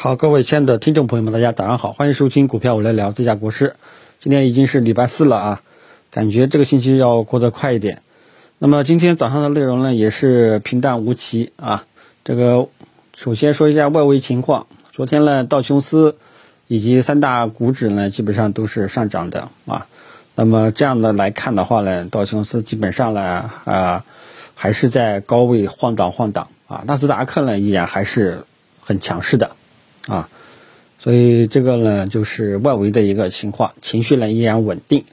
好，各位亲爱的听众朋友们，大家早上好，欢迎收听股票我来聊这家国师。今天已经是礼拜四了啊，感觉这个星期要过得快一点。那么今天早上的内容呢，也是平淡无奇啊。这个首先说一下外围情况，昨天呢，道琼斯以及三大股指呢，基本上都是上涨的啊。那么这样的来看的话呢，道琼斯基本上呢啊，还是在高位晃荡晃荡啊。纳斯达克呢，依然还是很强势的。啊，所以这个呢，就是外围的一个情况，情绪呢依然稳定，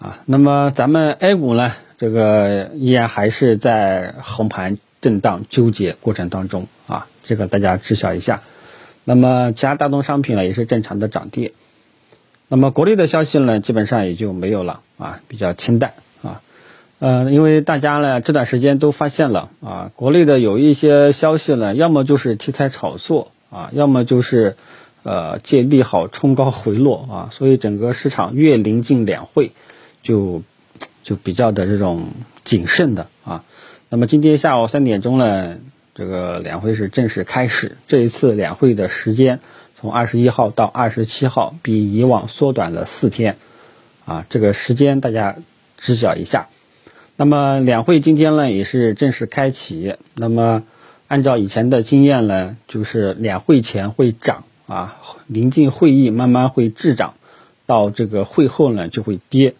啊，那么咱们 A 股呢，这个依然还是在横盘震荡纠结过程当中啊，这个大家知晓一下。那么其他大宗商品呢，也是正常的涨跌。那么国内的消息呢，基本上也就没有了啊，比较清淡啊，呃，因为大家呢这段时间都发现了啊，国内的有一些消息呢，要么就是题材炒作。啊，要么就是，呃，借利好冲高回落啊，所以整个市场越临近两会，就就比较的这种谨慎的啊。那么今天下午三点钟呢，这个两会是正式开始。这一次两会的时间从二十一号到二十七号，比以往缩短了四天啊。这个时间大家知晓一下。那么两会今天呢也是正式开启。那么。按照以前的经验呢，就是两会前会涨啊，临近会议慢慢会滞涨，到这个会后呢就会跌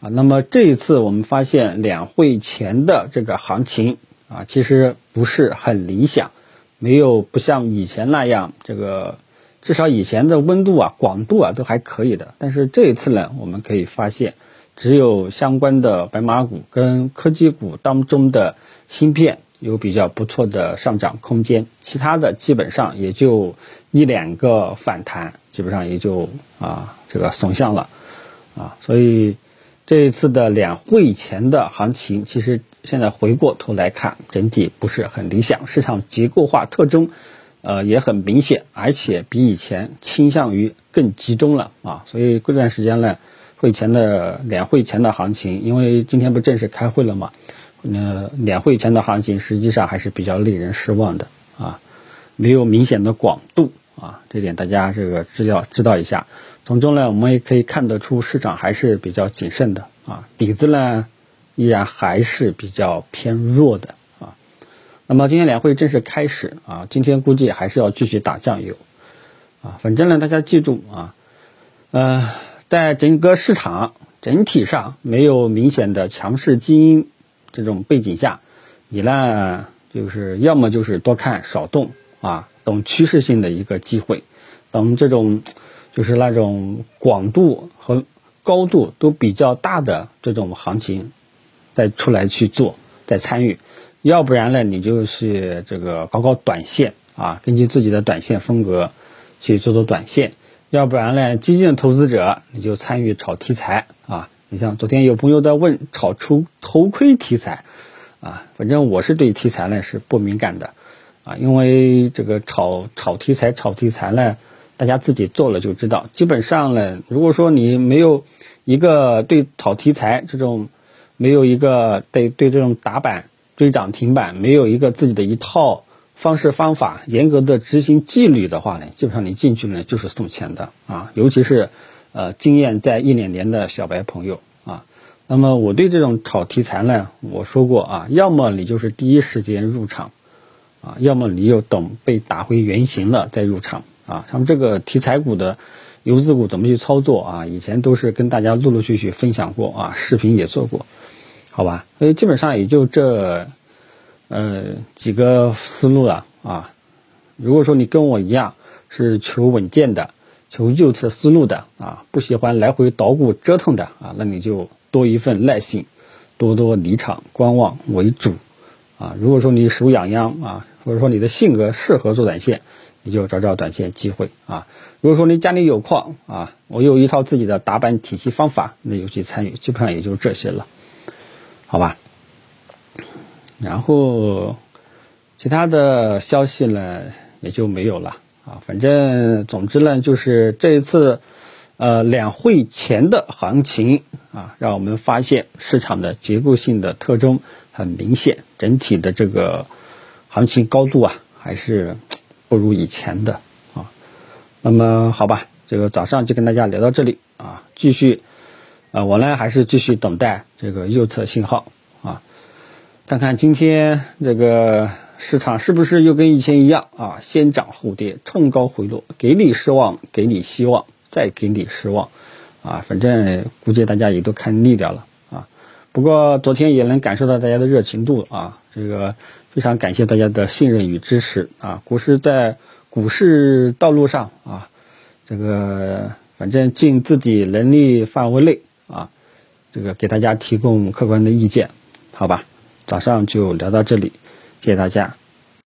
啊。那么这一次我们发现两会前的这个行情啊，其实不是很理想，没有不像以前那样，这个至少以前的温度啊、广度啊都还可以的。但是这一次呢，我们可以发现，只有相关的白马股跟科技股当中的芯片。有比较不错的上涨空间，其他的基本上也就一两个反弹，基本上也就啊这个怂向了，啊，所以这一次的两会前的行情，其实现在回过头来看，整体不是很理想，市场结构化特征呃也很明显，而且比以前倾向于更集中了啊，所以过段时间呢，会前的两会前的行情，因为今天不正式开会了嘛。那两会前的行情实际上还是比较令人失望的啊，没有明显的广度啊，这点大家这个知要知道一下。从中呢，我们也可以看得出市场还是比较谨慎的啊，底子呢依然还是比较偏弱的啊。那么今天两会正式开始啊，今天估计还是要继续打酱油啊。反正呢，大家记住啊，呃，在整个市场整体上没有明显的强势基因。这种背景下，你呢就是要么就是多看少动啊，等趋势性的一个机会，等这种就是那种广度和高度都比较大的这种行情，再出来去做再参与，要不然呢你就是这个搞搞短线啊，根据自己的短线风格去做做短线，要不然呢激进投资者你就参与炒题材啊。你像昨天有朋友在问炒出头盔题材，啊，反正我是对题材呢是不敏感的，啊，因为这个炒炒题材炒题材呢，大家自己做了就知道。基本上呢，如果说你没有一个对炒题材这种，没有一个对对这种打板追涨停板，没有一个自己的一套方式方法，严格的执行纪律的话呢，基本上你进去呢就是送钱的啊，尤其是。呃，经验在一两年的小白朋友啊，那么我对这种炒题材呢，我说过啊，要么你就是第一时间入场，啊，要么你又等被打回原形了再入场啊。像这个题材股的游资股怎么去操作啊？以前都是跟大家陆陆续续分享过啊，视频也做过，好吧？所以基本上也就这呃几个思路了啊。如果说你跟我一样是求稳健的。求右侧思路的啊，不喜欢来回捣鼓折腾的啊，那你就多一份耐心，多多离场观望为主啊。如果说你手痒痒啊，或者说你的性格适合做短线，你就找找短线机会啊。如果说你家里有矿啊，我有一套自己的打板体系方法，那就去参与，基本上也就这些了，好吧？然后其他的消息呢，也就没有了。啊，反正总之呢，就是这一次，呃，两会前的行情啊，让我们发现市场的结构性的特征很明显，整体的这个行情高度啊，还是不如以前的啊。那么好吧，这个早上就跟大家聊到这里啊，继续，啊，我呢还是继续等待这个右侧信号啊，看看今天这个市场是不是又跟以前一样啊，先涨后跌，冲高回落，给你失望，给你希望，再给你失望，啊，反正估计大家也都看腻掉了啊。不过昨天也能感受到大家的热情度啊，这个非常感谢大家的信任与支持啊，股市在。股市道路上啊，这个反正尽自己能力范围内啊，这个给大家提供客观的意见，好吧？早上就聊到这里，谢谢大家。